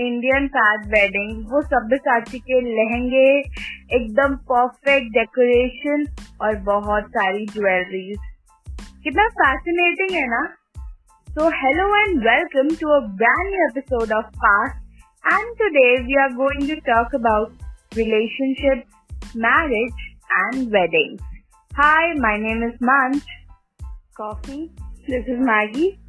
Indian fat wedding वो सभ्यसाची के लहंगे एकदम परफेक्ट डेकोरेशन और बहुत सारी ज्वेलरीज कितना फैसिनेटिंग है ना? So hello and welcome to a brand new episode of pass and today we are going to talk about relationships marriage and weddings hi my name is Munch coffee this is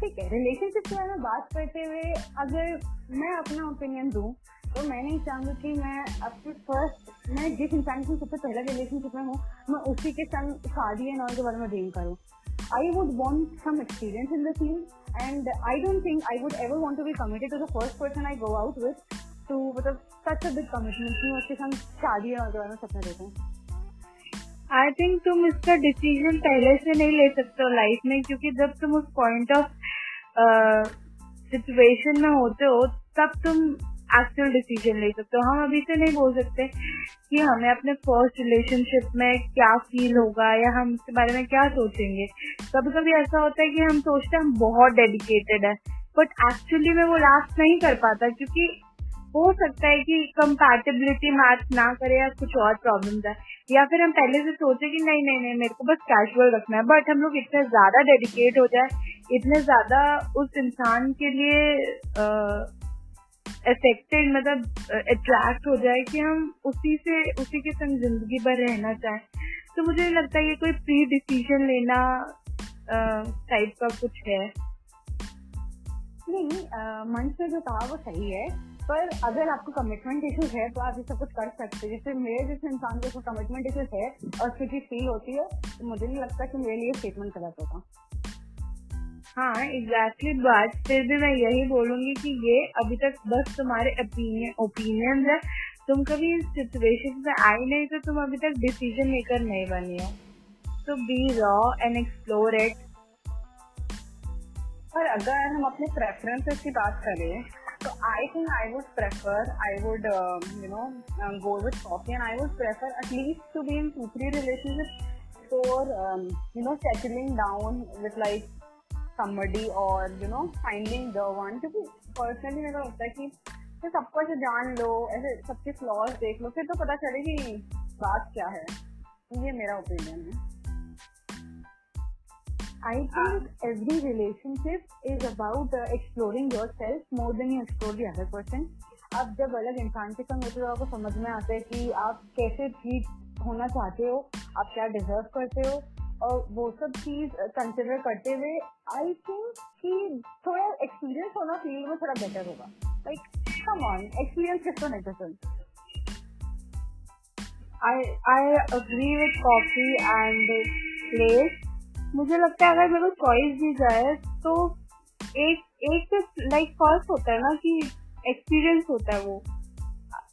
ठीक है relationship के बारे में बात करते हुए अगर मैं अपना ओपिनियन दूँ तो मैं नहीं चाहूँगी कि मैं अपने फ़र्स्ट मैं जिस इंसान के सबसे पहला रिलेशनशिप में हूँ, मैं उसी के संग शादी एंड ऑल के बारे में ड्रीम करूँ। I would want some experience in the scene and I don't think I would ever want to be committed to the first person I go out with to मतलब such a big commitment उसके संग शादी and all के बारे में सपना देखूँ। I think तुम इसका डिसीज़न पहले से नहीं ले सकते हो लाइफ में, क्योंकि जब तुम उस पॉइंट ऑफ़ सिचुएशन में होते हो, तब तुम एक्चुअल डिसीज़न ले सकते हो। हम अभी से नहीं बोल सकते कि हमें अपने फ़र्स्ट रिलेशनशिप में क्या फील होगा या हम इसके बारे में क्या सोचेंगे। कभी कभी ऐसा होता है कि हम सोचते हैं हम बहुत डेडिकेटेड है बट एक्चुअली में वो लास्ट नहीं कर पाता, क्योंकि हो सकता है कि कंपैटिबिलिटी मैच ना करे या कुछ और प्रॉब्लम है। या फिर हम पहले से सोचे कि नहीं नहीं नहीं, मेरे को बस कैजुअल रखना है। बट हम लोग इतने ज़्यादा डेडिकेट हो जाए, इतने ज़्यादा उस इंसान के लिए अफेक्टेड मतलब अट्रैक्ट हो जाए कि हम उसी से, उसी के संग ज़िंदगी भर रहना चाहें। तो मुझे लगता है ये कोई प्री डिसीज़न लेना टाइप का कुछ है। नहीं मन से जो कहा वो सही है। पर अगर आपको कमिटमेंट इश्यूज़ है तो आप ये सब कुछ कर सकते हैं। जैसे मेरे जैसे इंसान को कमिटमेंट इश्यूज़ है और स्थिति फील होती है तो मुझे नहीं लगता कि मेरे लिए स्टेटमेंट गलत होगा। हाँ एग्जैक्टली बात फिर भी मैं यही बोलूँगी कि ये अभी तक बस तुम्हारे ओपिनियन ओपिनियन है। तुम कभी इस सिचुएशन में आई नहीं तो तुम अभी तक डिसीज़न मेकर नहीं बनी हो। तो be raw and explore it पर अगर हम अपने प्रेफरेंसेस की बात करें So I think I would prefer, I would, uh, you know, um, go with coffee and I would prefer at least to be in two, three relationships for, um, you know, settling down with like somebody or, you know, finding the one. क्योंकि personally मेरे लगता है कि तो सबको ऐसे जान लो ऐसे सबके फ्लॉज देख लो फिर तो पता चले कि बात क्या है ये मेरा ओपिनियन है I think every relationship is about uh, exploring yourself more than you explore the other person. आप जब अलग इंसान के संग होते हो आपको समझ में आता है कि आप कैसे ठीक होना चाहते हो आप क्या डिजर्व करते हो और वो सब चीज़ कंसिडर करते हुए आई थिंक कि थोड़ा एक्सपीरियंस होना फ़ील्ड में थोड़ा बेटर होगा। लाइक कम ऑन एक्सपीरियंस किसको नहीं पसंद? I I agree with coffee and place. मुझे लगता है अगर मेरे को चॉइस दी जाए तो एक एक लाइक फ़र्स्ट होता है ना कि एक्सपीरियंस होता है वो।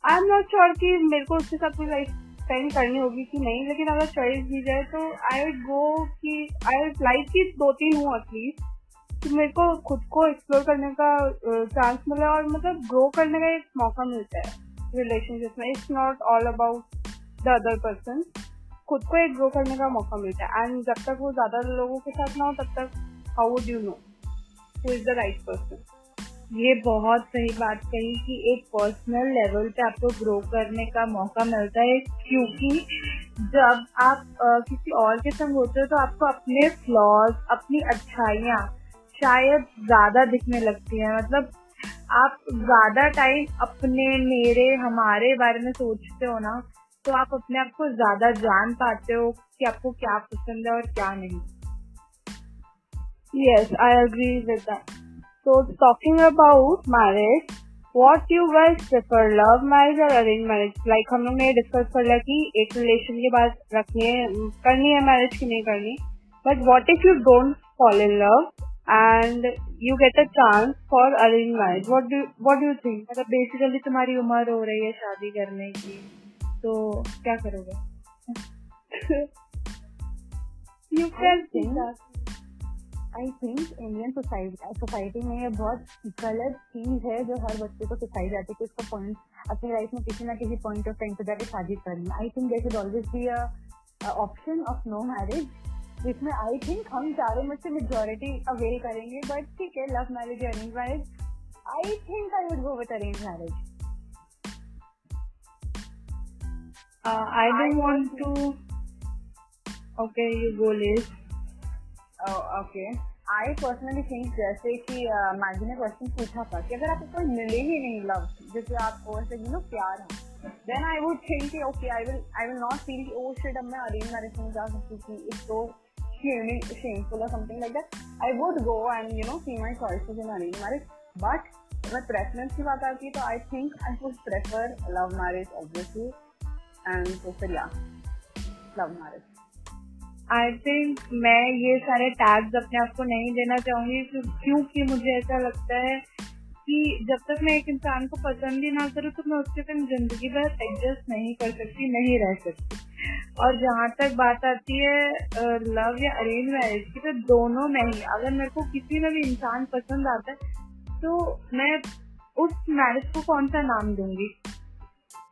आई एम नॉट श्योर कि मेरे को उसके साथ कोई लाइफ स्पेंड करनी होगी कि नहीं, लेकिन अगर चॉइस दी जाए तो आई गो कि आई लाइक की दो तीन हूँ एटलीस्ट कि मेरे को खुद को एक्सप्लोर करने का चांस मिला और मतलब ग्रो करने का एक मौका मिलता है रिलेशनशिप में। It's not all about the other person खुद को एक ग्रो करने का मौका मिलता है। एंड जब तक वो ज़्यादा लोगों के साथ ना हो तब तक how would you know who is the right person ये बहुत सही बात कही कि एक पर्सनल लेवल पे आपको ग्रो करने का मौका मिलता है। क्योंकि जब आप आ, किसी और के संग होते हो तो आपको अपने फ्लॉज अपनी अच्छाइयाँ शायद ज़्यादा दिखने लगती है। मतलब आप ज़्यादा टाइम अपने मेरे हमारे बारे में सोचते हो ना तो आप अपने आप को ज़्यादा जान पाते हो कि आपको क्या पसंद है और क्या नहीं। Yes I agree with so talking about marriage what you guys prefer love marriage और अरेंज मैरिज लाइक हम लोग ने डिस्कस कर लिया कि एक रिलेशन के बाद रखनी है, करनी है मैरिज की नहीं करनी। But what if you don't fall in love and you get a chance for arrange marriage what do what do think मतलब बेसिकली तुम्हारी उम्र हो रही है शादी करने की। तो क्या करोगे? You can I think Indian society में ये बहुत गलत चीज़ है जो हर बच्चे को सिखाई जाती है कि उसका पॉइंट अपनी लाइफ में किसी ना किसी पॉइंट ऑफ़ टाइम पे जाके शादी करनी I think there should always be option of no marriage जिसमें आई थिंक हम चारों में से मेजोरिटी अवेल करेंगे बट ठीक है love marriage arrange marriage I think I would go with arrange marriage Uh, I don't want to. Okay, you go, Liz. Okay I personally think जैसे कि मैगी ने क्वेश्चन पूछा था कि अगर आपको कोई मिले ही नहीं लव जिससे आपको ऐसे यू नो प्यार है देन आई वुड थिंक कि okay I will I will not feel कि ओ शिट अब मैं अरेंज मैरिज में जा सकती थी it's so shameful or something like that I would go and you know see my choices in arranged marriage but अगर preference की बात आती है तो I think I would prefer love marriage obviously and तो फिर या लव मैरिज आई थिंक मैं ये सारे टैग्स अपने आप को नहीं देना चाहूँगी क्योंकि मुझे ऐसा लगता है कि जब तक मैं एक इंसान को पसंद ही ना करूँ तो मैं उसके साथ ज़िंदगी भर एडजस्ट नहीं कर सकती, नहीं रह सकती। और जहाँ तक बात आती है लव या अरेंज मैरिज की तो दोनों में ही। अगर मेरे को किसी में भी इंसान पसंद आता है तो मैं उस मैरिज को कौन सा नाम दूँगी?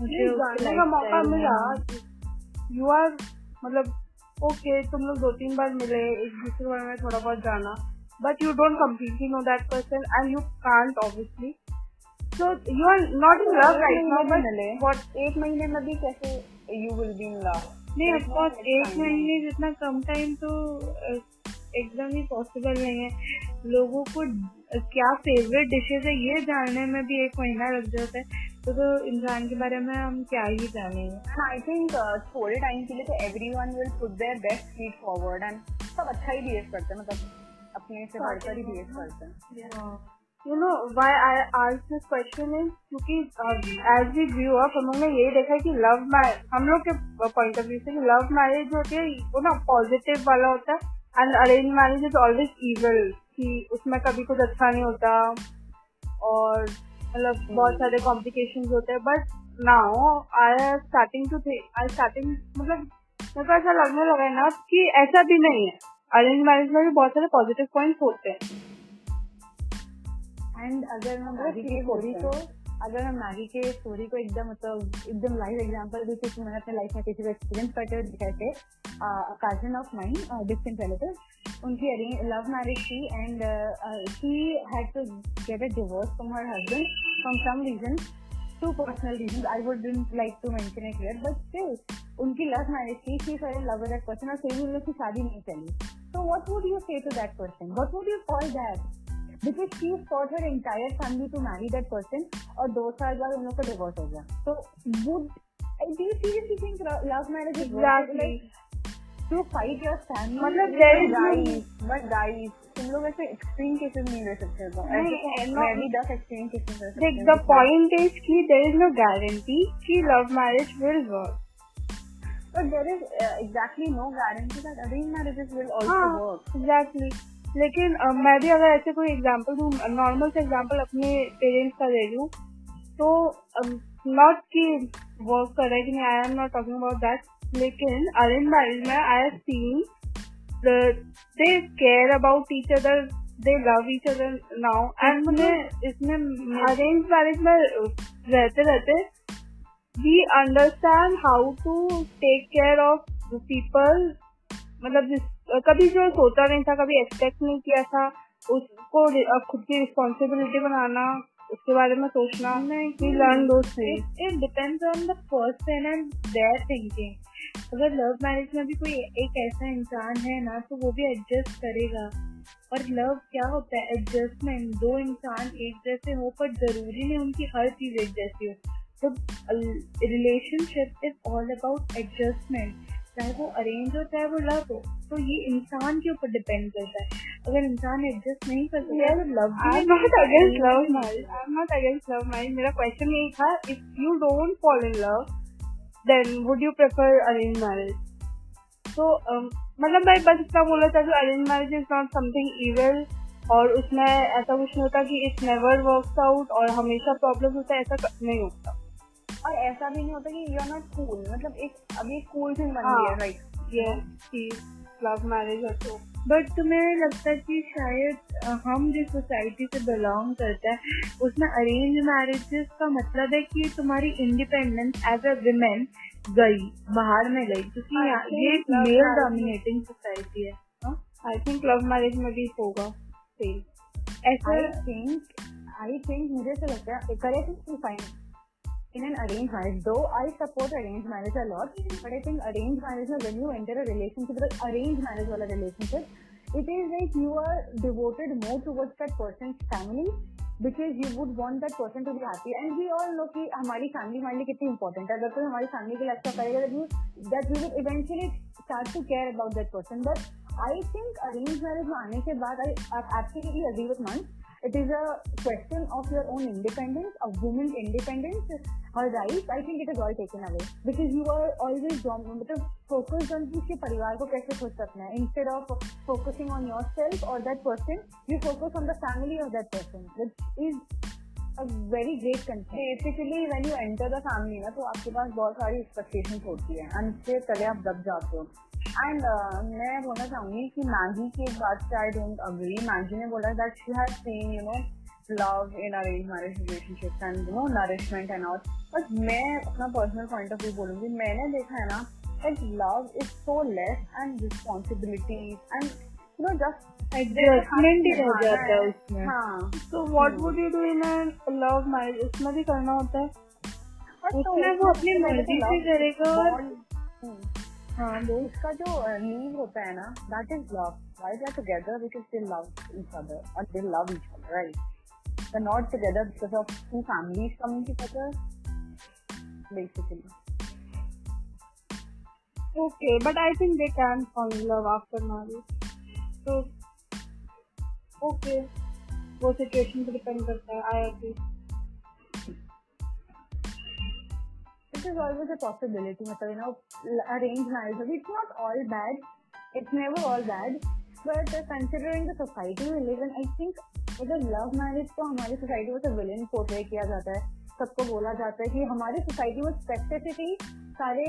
मुझे का मौका मिला। यू आर मतलब ओके तुम लोग दो तीन बार मिले एक दूसरे बारे में थोड़ा बहुत जाना but you don't completely know that person and you can't obviously so you are not in love right now but मिले। बट एक महीने में भी कैसे you will be in love नहीं ऑफकोर्स एक महीने जितना कम टाइम तो एकदम ही पॉसिबल नहीं है। लोगों को क्या फेवरेट डिशेज है ये जानने में भी एक महीना लग जाता है। तो, तो इंसान के बारे में हम क्या ही जानेंगे। आई थिंक थोड़े टाइम के लिए तो everyone will put their best feet forward and सब अच्छा ही बिहेव करते हैं मतलब अपने से बढ़कर ही बिहेव करते हैं। You no why I ask this question is क्योंकि एज वी व्यू अप हम लोग ने यही देखा कि लव मैरिज हम लोग के पॉइंट ऑफ़ व्यू से लव मैरिज होती है वो ना पॉजिटिव वाला होता है and arrange marriage is always evil कि उसमें कभी कुछ अच्छा नहीं होता और मतलब बहुत सारे कॉम्प्लिकेशन होते हैं but now I are starting to think I starting मतलब मेरे को ऐसा लगने लगा है ना कि ऐसा भी नहीं है। अरेंज मैरिज में भी बहुत सारे पॉजिटिव पॉइंट्स होते हैं। एंड अगर स्टोरी को अगर हम मैगी के स्टोरी को एकदम मतलब एकदम लाइव एग्जांपल भी क्योंकि मैंने अपने लाइफ में किसी को एक्सपीरियंस करते हुए दिखाए थे cousin of mine distant relative उनकी लव मैरिज थी and she had to get a divorce from her husband from some reason to personal reason I would like to it here but still उनकी love marriage थी she for love that person और same उन लोग की शादी नहीं चली। तो what would you say to that person what would you call that because she for her entire family to marry that person और दो साल बाद उन लोग का डिवोर्स हो गया। तो would you seriously think love marriage is like to fight your family मतलब there is guys but guys तुम लोग ऐसे एक्सट्रीम केसेस नहीं ले सकते हो। मैं भी दस एक्सट्रीम केसेस ले सकते द पॉइंट इज़ कि देयर इज़ नो गारंटी कि love marriage will work But there is uh, exactly no guarantee that arranged marriages will also हाँ, work. Exactly. लेकिन uh, मैं भी अगर ऐसे कोई एग्ज़ाम्पल दूँ नॉर्मल से एग्ज़ाम्पल अपने पेरेंट्स का दे दूँ तो नॉट कि वर्क कर रहा है कि नहीं I am not talking about that लेकिन अरेंज मैरिज में I have seen they care about each other they love each other now and मुझे इसमें अरेंज मैरिज में रहते रहते we understand how to take care of people मतलब जिस कभी जो सोचा नहीं था कभी एक्सपेक्ट नहीं किया था उसको खुद की रिस्पॉन्सिबिलिटी बनाना उसके बारे में सोचना we learn it depends on the person and their thinking अगर लव मैरिज में भी कोई एक ऐसा इंसान है ना तो वो भी एडजस्ट करेगा। और लव क्या होता है? एडजस्टमेंट दो इंसान एक जैसे हो पर ज़रूरी नहीं उनकी हर चीज़ एक जैसी हो। तो relationship is all about adjustment चाहे वो अरेंज हो चाहे वो लव हो तो ये इंसान के ऊपर डिपेंड करता है। अगर इंसान एडजस्ट नहीं कर सकता तो love I am not against love marriage I am not against love marriage मेरा क्वेश्चन यही था if you don't fall in love then would you prefer arrange marriage तो मतलब मैं बस इतना बोला था arrange marriage is not something evil और उसमें ऐसा कुछ नहीं होता कि इट नेवर वर्क आउट और हमेशा प्रॉब्लम होता है ऐसा नहीं होता। और ऐसा भी नहीं होता कि यू आर नॉट कूल मतलब एक अभी कूल थिंग बन गई है लाइक ये लव मैरिज और तो बट तुम्हें लगता है कि शायद हम जिस सोसाइटी से बिलोंग करते हैं उसमें अरेंज मैरिजेस का मतलब है कि तुम्हारी इंडिपेंडेंस एज अ वुमेन गई बाहर में गई क्योंकि ये एक मेल डोमिनेटिंग सोसाइटी है आई थिंक लव मैरिज में भी होगा सेम ऐसा थिंक आई थिंक मुझे ऐसा लगता है correct fine in an arranged marriage, though I support arranged marriage a lot, but I think arranged marriage, when you enter a relationship, the arranged marriage wala relationship, it is like you are devoted more towards that person's family because you would want that person to be happy and we all know कि हमारी family हमारे लिए important है अगर कोई हमारी family के लिए अच्छा करेगा that you that we will eventually start to care about that person but I think arranged marriage में आने के बाद I absolutely agree with Man it is a question of your own independence, of women's independence, her rights. I think it is all taken away because you are always मतलब focused on कि उसके परिवार को कैसे खुश रखना है instead of focusing on yourself or that person, you focus on the family of that person, which is a very great concept. Basically, when you enter the family ना तो आपके पास बहुत सारी expectations होती है and फिर तले आप दब जाते हो एंड uh, मैं बोलना चाहूँगी कि मैगी की एक बात से आई डोंट अग्री मैगी ने बोला that she has seen you know love in arrange marriage relationship and you know nourishment and all but मैं अपना पर्सनल पॉइंट ऑफ़ व्यू बोलूँगी. मैंने देखा है ना that love is so less and responsibilities and you know just adjustment ही हो जाता है उसमें। हाँ. तो what would you do in love marriage उसमें भी करना होता है? उसमें वो अपनी मर्ज़ी से करेगा और हाँ वो इसका जो लीव होता है ना that is love why they together because they love each other और they love each other right they not together because of two families coming together basically. Okay, but i think they can fall in love after marriage. So, okay. वो situation पे depend करता है I agree is always a possibility. मतलब you know, arranged marriage. It's not all bad. It's never all bad. But uh, considering the society we live in, I think मतलब love marriage को हमारी society में तो villain portray किया जाता है सबको बोला जाता है कि हमारी सोसाइटी में स्पेसिफिकली सारे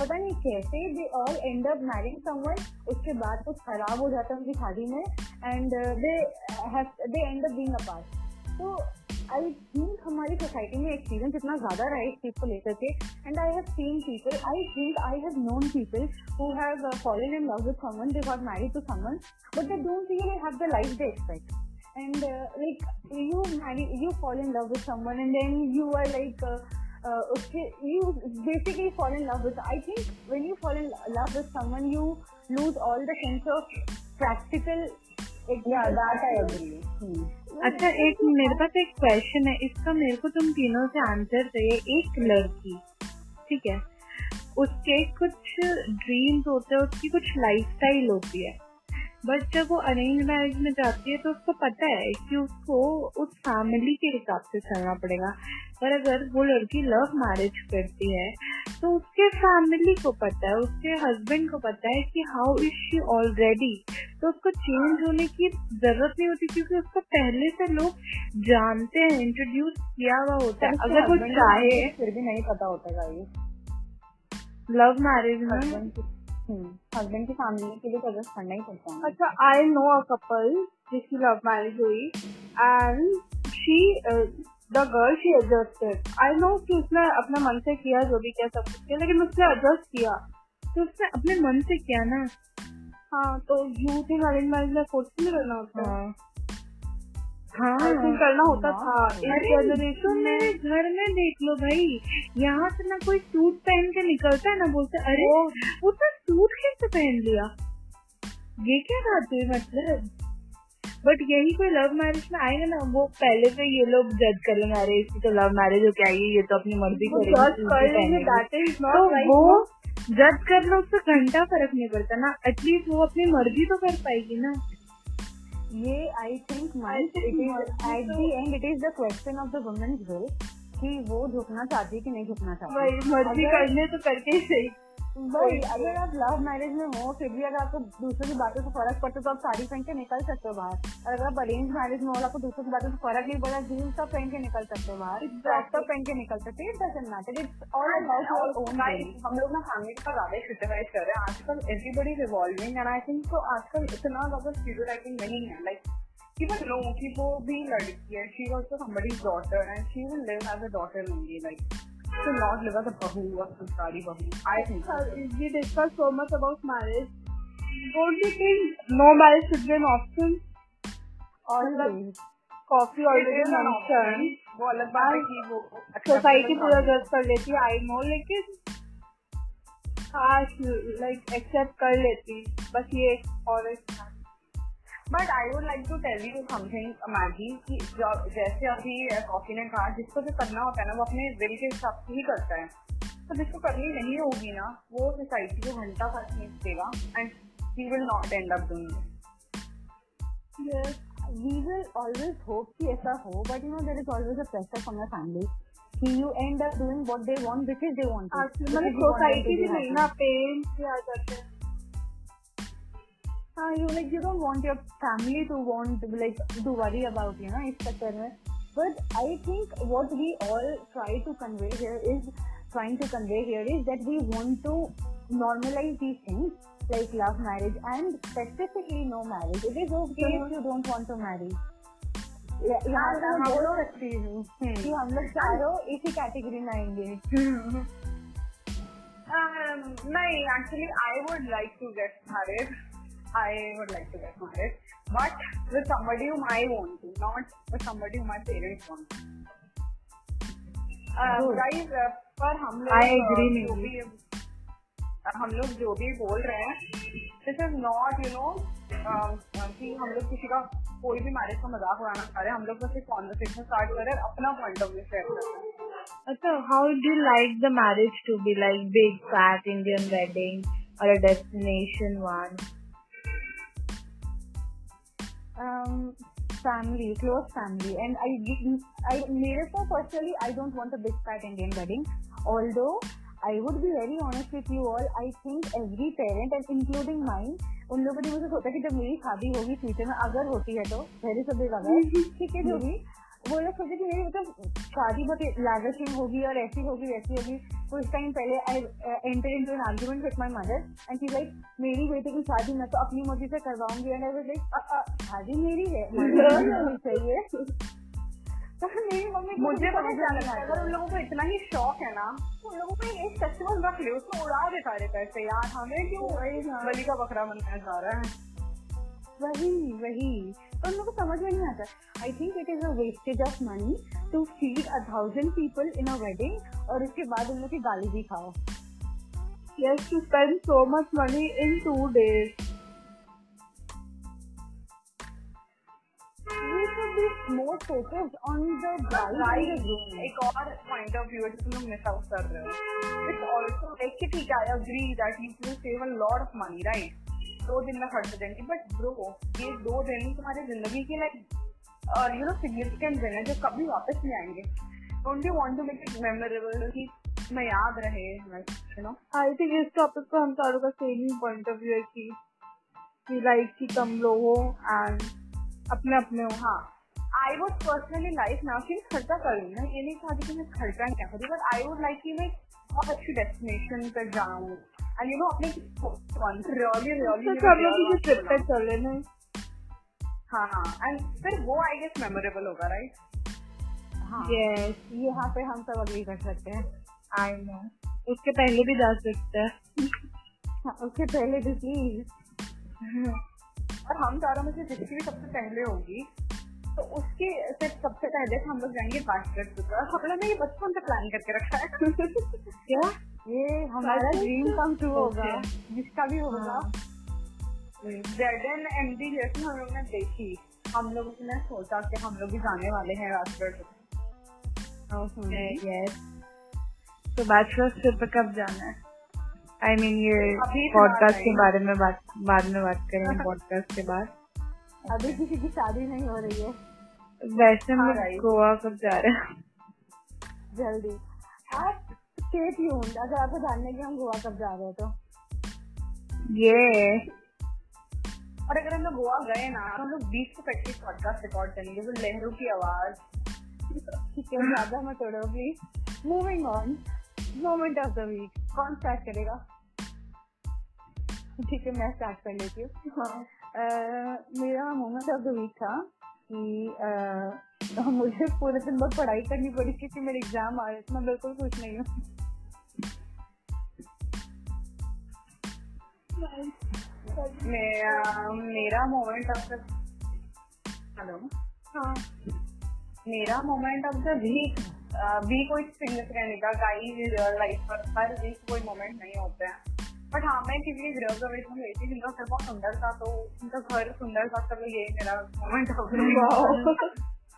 पता नहीं कैसे they all end up marrying someone उसके बाद कुछ खराब हो जाता है उनकी शादी में and they they end up being apart तो आई थिंक हमारी सोसाइटी में एक्सपीरियंस इतना ज़्यादा रहा है इस चीज़ को लेकर के and I have seen people I think I have known people who have fallen in love with someone they have married to someone but they don't see they have the life they expect and like you marry you fall in love with someone and then you are like okay you basically fall in love with I think when you fall in love with someone you lose all the sense of practical hmm. अच्छा एक मेरे पास एक question है। इसका मेरे को तुम तीनों से आंसर चाहिए एक लड़की, ठीक है? उसके कुछ ड्रीम्स होते हैं, उसकी कुछ लाइफ स्टाइल होती है। बट जब वो अरेंज मैरिज में जाती है तो उसको पता है कि उसको उस फैमिली के हिसाब से चलना पड़ेगा। पर अगर वो लड़की लव मैरिज करती है तो उसके फैमिली को पता है उसके हस्बैंड को पता है कि हाउ इज़ शी ऑलरेडी तो उसको चेंज होने की ज़रूरत नहीं होती क्योंकि उसको पहले से लोग जानते हैं इंट्रोड्यूस किया हुआ होता है। अगर वो चाहे फिर भी नहीं पता होता लव मैरिज में हस्बैंड की फैमिली के लिए एडजस्ट करना ही पड़ता है। अच्छा आई नो अ कपल जिसकी लव मैरिज हुई and she the girl she adjusted I know कि उसने अपने मन से किया जो भी किया सब कुछ किया लेकिन उसने एडजस्ट किया। तो उसने अपने मन से किया ना। हाँ तो यू थिंक अरेंज मैरिज में फोर्स नहीं करना होता हाँ। हाँ। करना होता था इस जनरेशन में घर में देख लो भाई। यहाँ से ना कोई सूट पहन के निकलता है ना बोलते अरे वो तो सूट कैसे पहन लिया? ये क्या बात हुई मतलब? बट यही कोई लव मैरिज में आएगा ना वो पहले से ये लोग जज कर लेंगे अरे इसकी तो लव मैरिज हो क्या ये तो अपनी मर्ज़ी करेगी तो वो जज कर लो उससे घंटा फ़र्क नहीं पड़ता ना एटलीस्ट वो अपनी मर्ज़ी तो कर पाएगी ना। ये I think it is at the end it is the question of the women's will कि वो झुकना चाहती है कि नहीं झुकना चाहती। मर्ज़ी करने तो करके ही सही। भाई अगर आप लव मैरिज में हो फिर भी अगर आपको दूसरों की बातों से फ़र्क पड़ता है तो आप साड़ी पहन के निकल सकते हो बाहर। और अगर आप अरेंज मैरिज में हो आपको दूसरों की बातों से फ़र्क नहीं पड़ा जीन्स सब पहन के निकल सकते हो बाहर। टॉप सब पहन के निकल सकते हैं it matter it's all about your own हम लोग ना फैमिली का ज़्यादा क्रिटिसाइज कर रहे हैं आजकल everybody revolving and I think तो आजकल इतना ज़्यादा स्टीरियोटाइपिंग नहीं है लाइक कि वो भी लड़की है somebody's daughter and she will live as a daughter only like should not live as a bahu or sanskari bahu. I think. Sir, we discussed so much about marriage. Don't you think no marriage should be an option? Always. Coffee already mention वो अलग बात है कि वो society पूरा जज कर लेती है आई नो लेकिन काश लाइक एक्सेप्ट कर लेती बस ये एक और एक but I would like to tell you something Maggie कि जैसे अभी कॉफ़ी ने कहा जिसको जो करना होता है ना वो अपने दिल के हिसाब से ही करता है। तो जिसको करनी नहीं होगी ना वो सोसाइटी को घंटा खर्च खींच देगा and he will not end up doing we will always hope कि ऐसा हो बट you know there is always a pressure from the family. कि you end up doing what they want because they want it. मतलब society भी नहीं ना parents भी आ जाते हैं। हाँ you like you don't want your family to want like to worry about you know इस चक्कर में but I think what we all try to convey here is trying to convey here is that we want to normalize these things like love marriage and specifically no marriage it is okay if you don't want to marry यहाँ पे मैं बोल सकती हूँ कि हम लोग चारों इसी कैटेगरी में आएंगे नहीं actually I would like to get married I would like to get married, but with somebody whom I want to, not with somebody whom my parents want. Guys uh, uh, पर हम लोग uh, जो भी हम लोग जो भी बोल रहे हैं this is not you know कि हम लोग किसी का कोई भी मैरिज का मज़ाक उड़ाना चाह रहे हैं हम लोग बस एक कॉन्वर्सेशन स्टार्ट कर रहे हैं अपना पॉइंट ऑफ़ व्यू शेयर कर रहे हैं। अच्छा how do like the marriage to be like big fat Indian wedding और a destination one um, family, close family, and I, I, Miracle personally, I don't want a big fat Indian wedding. Although I would be very honest with you all, I think every parent and including mine, उन लोगों ने मुझे सोचा कि जब मेरी शादी होगी फ्यूचर में अगर होती है तो वेरी सब लगा ठीक है जो भी वो लोग सोचे कि मेरी मतलब शादी बहुत लैविशिंग होगी और ऐसी होगी वैसी होगी। कुछ टाइम पहले I enter into an argument with my mother and she like मेरी बेटे की शादी मैं तो अपनी मर्ज़ी से करवाऊँगी. एंड आई लाइक शादी मेरी है होनी चाहिए। तो मेरी मम्मी मुझे चला अगर उन लोगों को इतना ही शौक है ना तो उन लोगों को एक फेस्टिवल रख ले उसको उड़ा दे सारे पैसे। यार हमें क्यों बलि का बकरा बनना चाह रहा है? वही वही। और उनको समझ में नहीं आता। I think it is a wastage of money to feed a thousand people in a wedding और उसके बाद उन लोग गाली भी खाओ। Yes to spend so much money in two days more focus on the bride एक और पॉइंट ऑफ़ व्यू है जिसमें हम मिस आउट कर रहे हो। इट्स ऑल्सो लाइक कि ठीक है I agree that you can save a lot of money right दो दिन में खर्च हो जाएँगे। बट ब्रो ये दो दिन तुम्हारी ज़िंदगी के लाइक और यू नो सिग्निफिकेंट दिन है जो कभी वापस नहीं आएँगे। Don't you want to make it memorable कि मैं याद रहे यू नो आई थिंक इस टॉपिक पर हम चारों का सेम ही पॉइंट ऑफ़ व्यू है कि कि लाइक कि कम लोग हो एंड अपने अपने हो। हाँ। आई वुड पर्सनली लाइक ना कि खर्चा करूँ ना ये नहीं चाहती कि मैं खर्चा क्या करूँ बट आई वुड लाइक कि मैं बहुत अच्छी डेस्टिनेशन पर जाऊँ। एंड यू नो अपने रियली रियली सब लोग किसी ट्रिप पे चले ना हाँ। हाँ एंड फिर वो आई गेस मेमोरेबल होगा राइट हाँ। यस यहाँ पे हम सब अग्री कर सकते हैं। आई नो उसके पहले भी जा सकते हैं। हाँ, उसके पहले भी प्लीज़ और हम चारों में से जिसकी भी सबसे पहले होगी तो उसके फिर सबसे पहले हम लोग जाएँगे बास्केट हम लोग ने ये बचपन से प्लान करके रखा है। क्या? ये हमारा ड्रीम कम ट्रू होगा। जिसका भी होगा। जेड एन एम डी जैसे हम लोग ने देखी। हम लोग ने सोचा कि हम लोग भी जाने वाले हैं राजगढ़। यस तो बैचलर ट्रिप कब जाना है? आई मीन ये पॉडकास्ट के बारे में बात बाद में बात करेंगे पॉडकास्ट के बाद। अभी किसी की शादी नहीं हो रही है। वैसे हम हाँ, गोवा कब जा रहे हैं? जल्दी। आप स्टे ट्यून्ड अगर आपको जानने की हम गोवा कब जा रहे हैं तो। ये और अगर हम लोग गोवा गए ना तो हम लोग बीच को कट पॉडकास्ट रिकॉर्ड करेंगे तो लहरों की आवाज़। ठीक ज़्यादा मत please moving on moment of the week कौन स्टार्ट करेगा? ठीक है मैं स्टार्ट कर लेती हूँ। हाँ। मेरा मोमेंट ऑफ़ द वीक था कि मुझे पूरे दिन बहुत पढ़ाई करनी पड़ी क्योंकि मेरे एग्ज़ाम आ रहे थे मैं बिल्कुल खुश नहीं हूँ। मेरा मोमेंट ऑफ़ द हेलो हाँ। मेरा moment of the week week कोई सिग्निफिकेंट था गाइस लाइफ पर हर वीक कोई मोमेंट नहीं होते हैं। बट हाँ मैं किसी गृह प्रवेश में गई थी जिनका घर बहुत सुंदर था तो उनका घर सुंदर था तब ये मेरा मोमेंट हो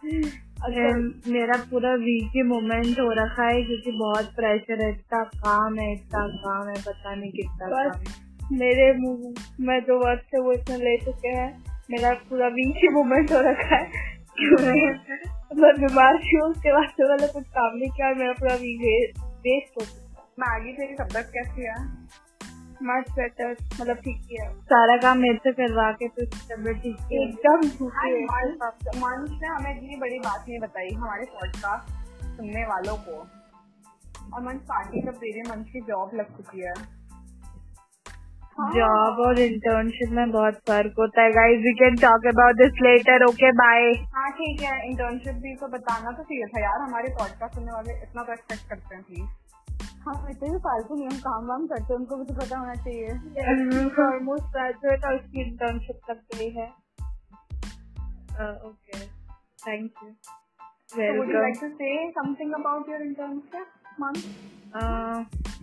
मेरा पूरा वीक ही मोमेंट हो रखा है क्योंकि बहुत प्रेशर है इतना काम है इतना काम है पता नहीं कितना काम मेरे मैं जो वर्क है वो इतना ले चुके हैं मेरा पूरा वीक ही मोमेंट हो रखा है मैं बीमार थी उसके बाद से मैंने कुछ काम नहीं किया और मेरा पूरा वीक वेस्ट हो चुका मैगी तेरी तबियत कैसी है? मच बेटर मतलब ठीक किया सारा काम मेरे से करवा के तो तबियत ठीक है एकदम मंच ने हमें इतनी बड़ी बात नहीं बताई हमारे पॉडकास्ट सुनने वालों को। और मंच पार्टी का तेरे मंच की जॉब लग चुकी है। जॉब और इंटर्नशिप में बहुत फ़र्क होता है guys we can talk about this later okay bye हाँ ठीक है इंटर्नशिप भी तो बताना तो चाहिए था यार हमारे पॉडकास्ट सुनने वाले इतना तो एक्सपेक्ट करते हैं प्लीज़ हाँ इतने भी फालतू नहीं हम काम वाम करते हैं उनको भी तो पता होना चाहिए। ऑलमोस्ट ग्रेजुएट और उसकी इंटर्नशिप तक गई है। Okay thank you So something about your internship say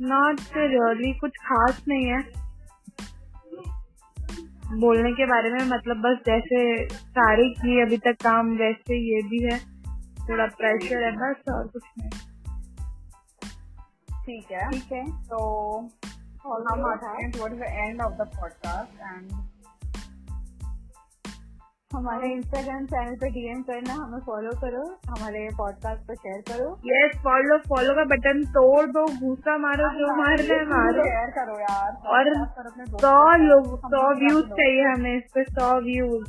not really कुछ खास नहीं है। बोलने के बारे में मतलब बस जैसे सारे की अभी तक काम वैसे ये भी है। थोड़ा प्रेशर है बस और कुछ नहीं। ठीक है। ठीक है। तो हम आते हैं towards the end of the podcast and हमारे इंस्टाग्राम चैनल पे डीएम करना हमें फॉलो करो हमारे पॉडकास्ट को शेयर करो। यस फॉलो फॉलो का बटन तोड़ दो घूसा मारो जो मारना है मारो। शेयर करो यार। और सौ लोग सौ व्यूज़ चाहिए हमें इस पे सौ व्यूज़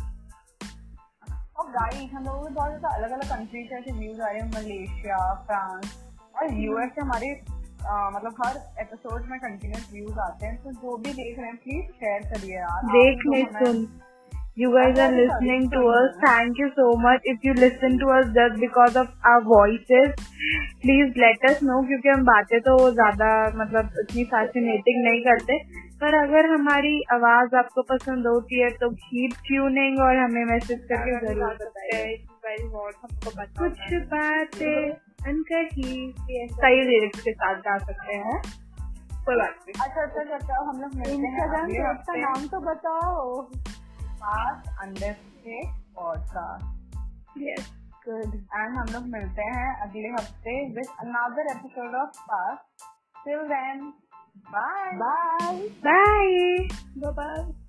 और गाइस हम लोगों के बहुत ज़्यादा अलग अलग कंट्री से व्यूज़ आ रहे हैं मलेशिया फ्रांस और यूएस से हमारे मतलब हर एपिसोड में कंटिन्यूस व्यूज़ आते हैं तो जो भी देख रहे हैं प्लीज़ शेयर करिए यार। देख ले सुन। You guys are listening to us. Thank you so much. If you listen to us just because of our voices, please let us know क्योंकि हम बातें तो ज़्यादा मतलब इतनी फैसिनेटिंग नहीं करते। पर अगर हमारी आवाज़ आपको पसंद होती है तो कीप ट्यूनिंग और हमें मैसेज करके ज़रूर बताइए। कुछ बातें अनकही सही लिरिक्स के साथ गा सकते हैं। कोई बात नहीं। अच्छा अच्छा अच्छा, अच्छा हम लोग इंस्टाग्राम नाम तो बताओ। पास अंदर से पॉडकास्ट यस गुड एंड हम लोग मिलते हैं अगले हफ़्ते with another episode of pass till then bye bye bye bye